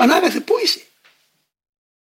Parágrafo, pô, esse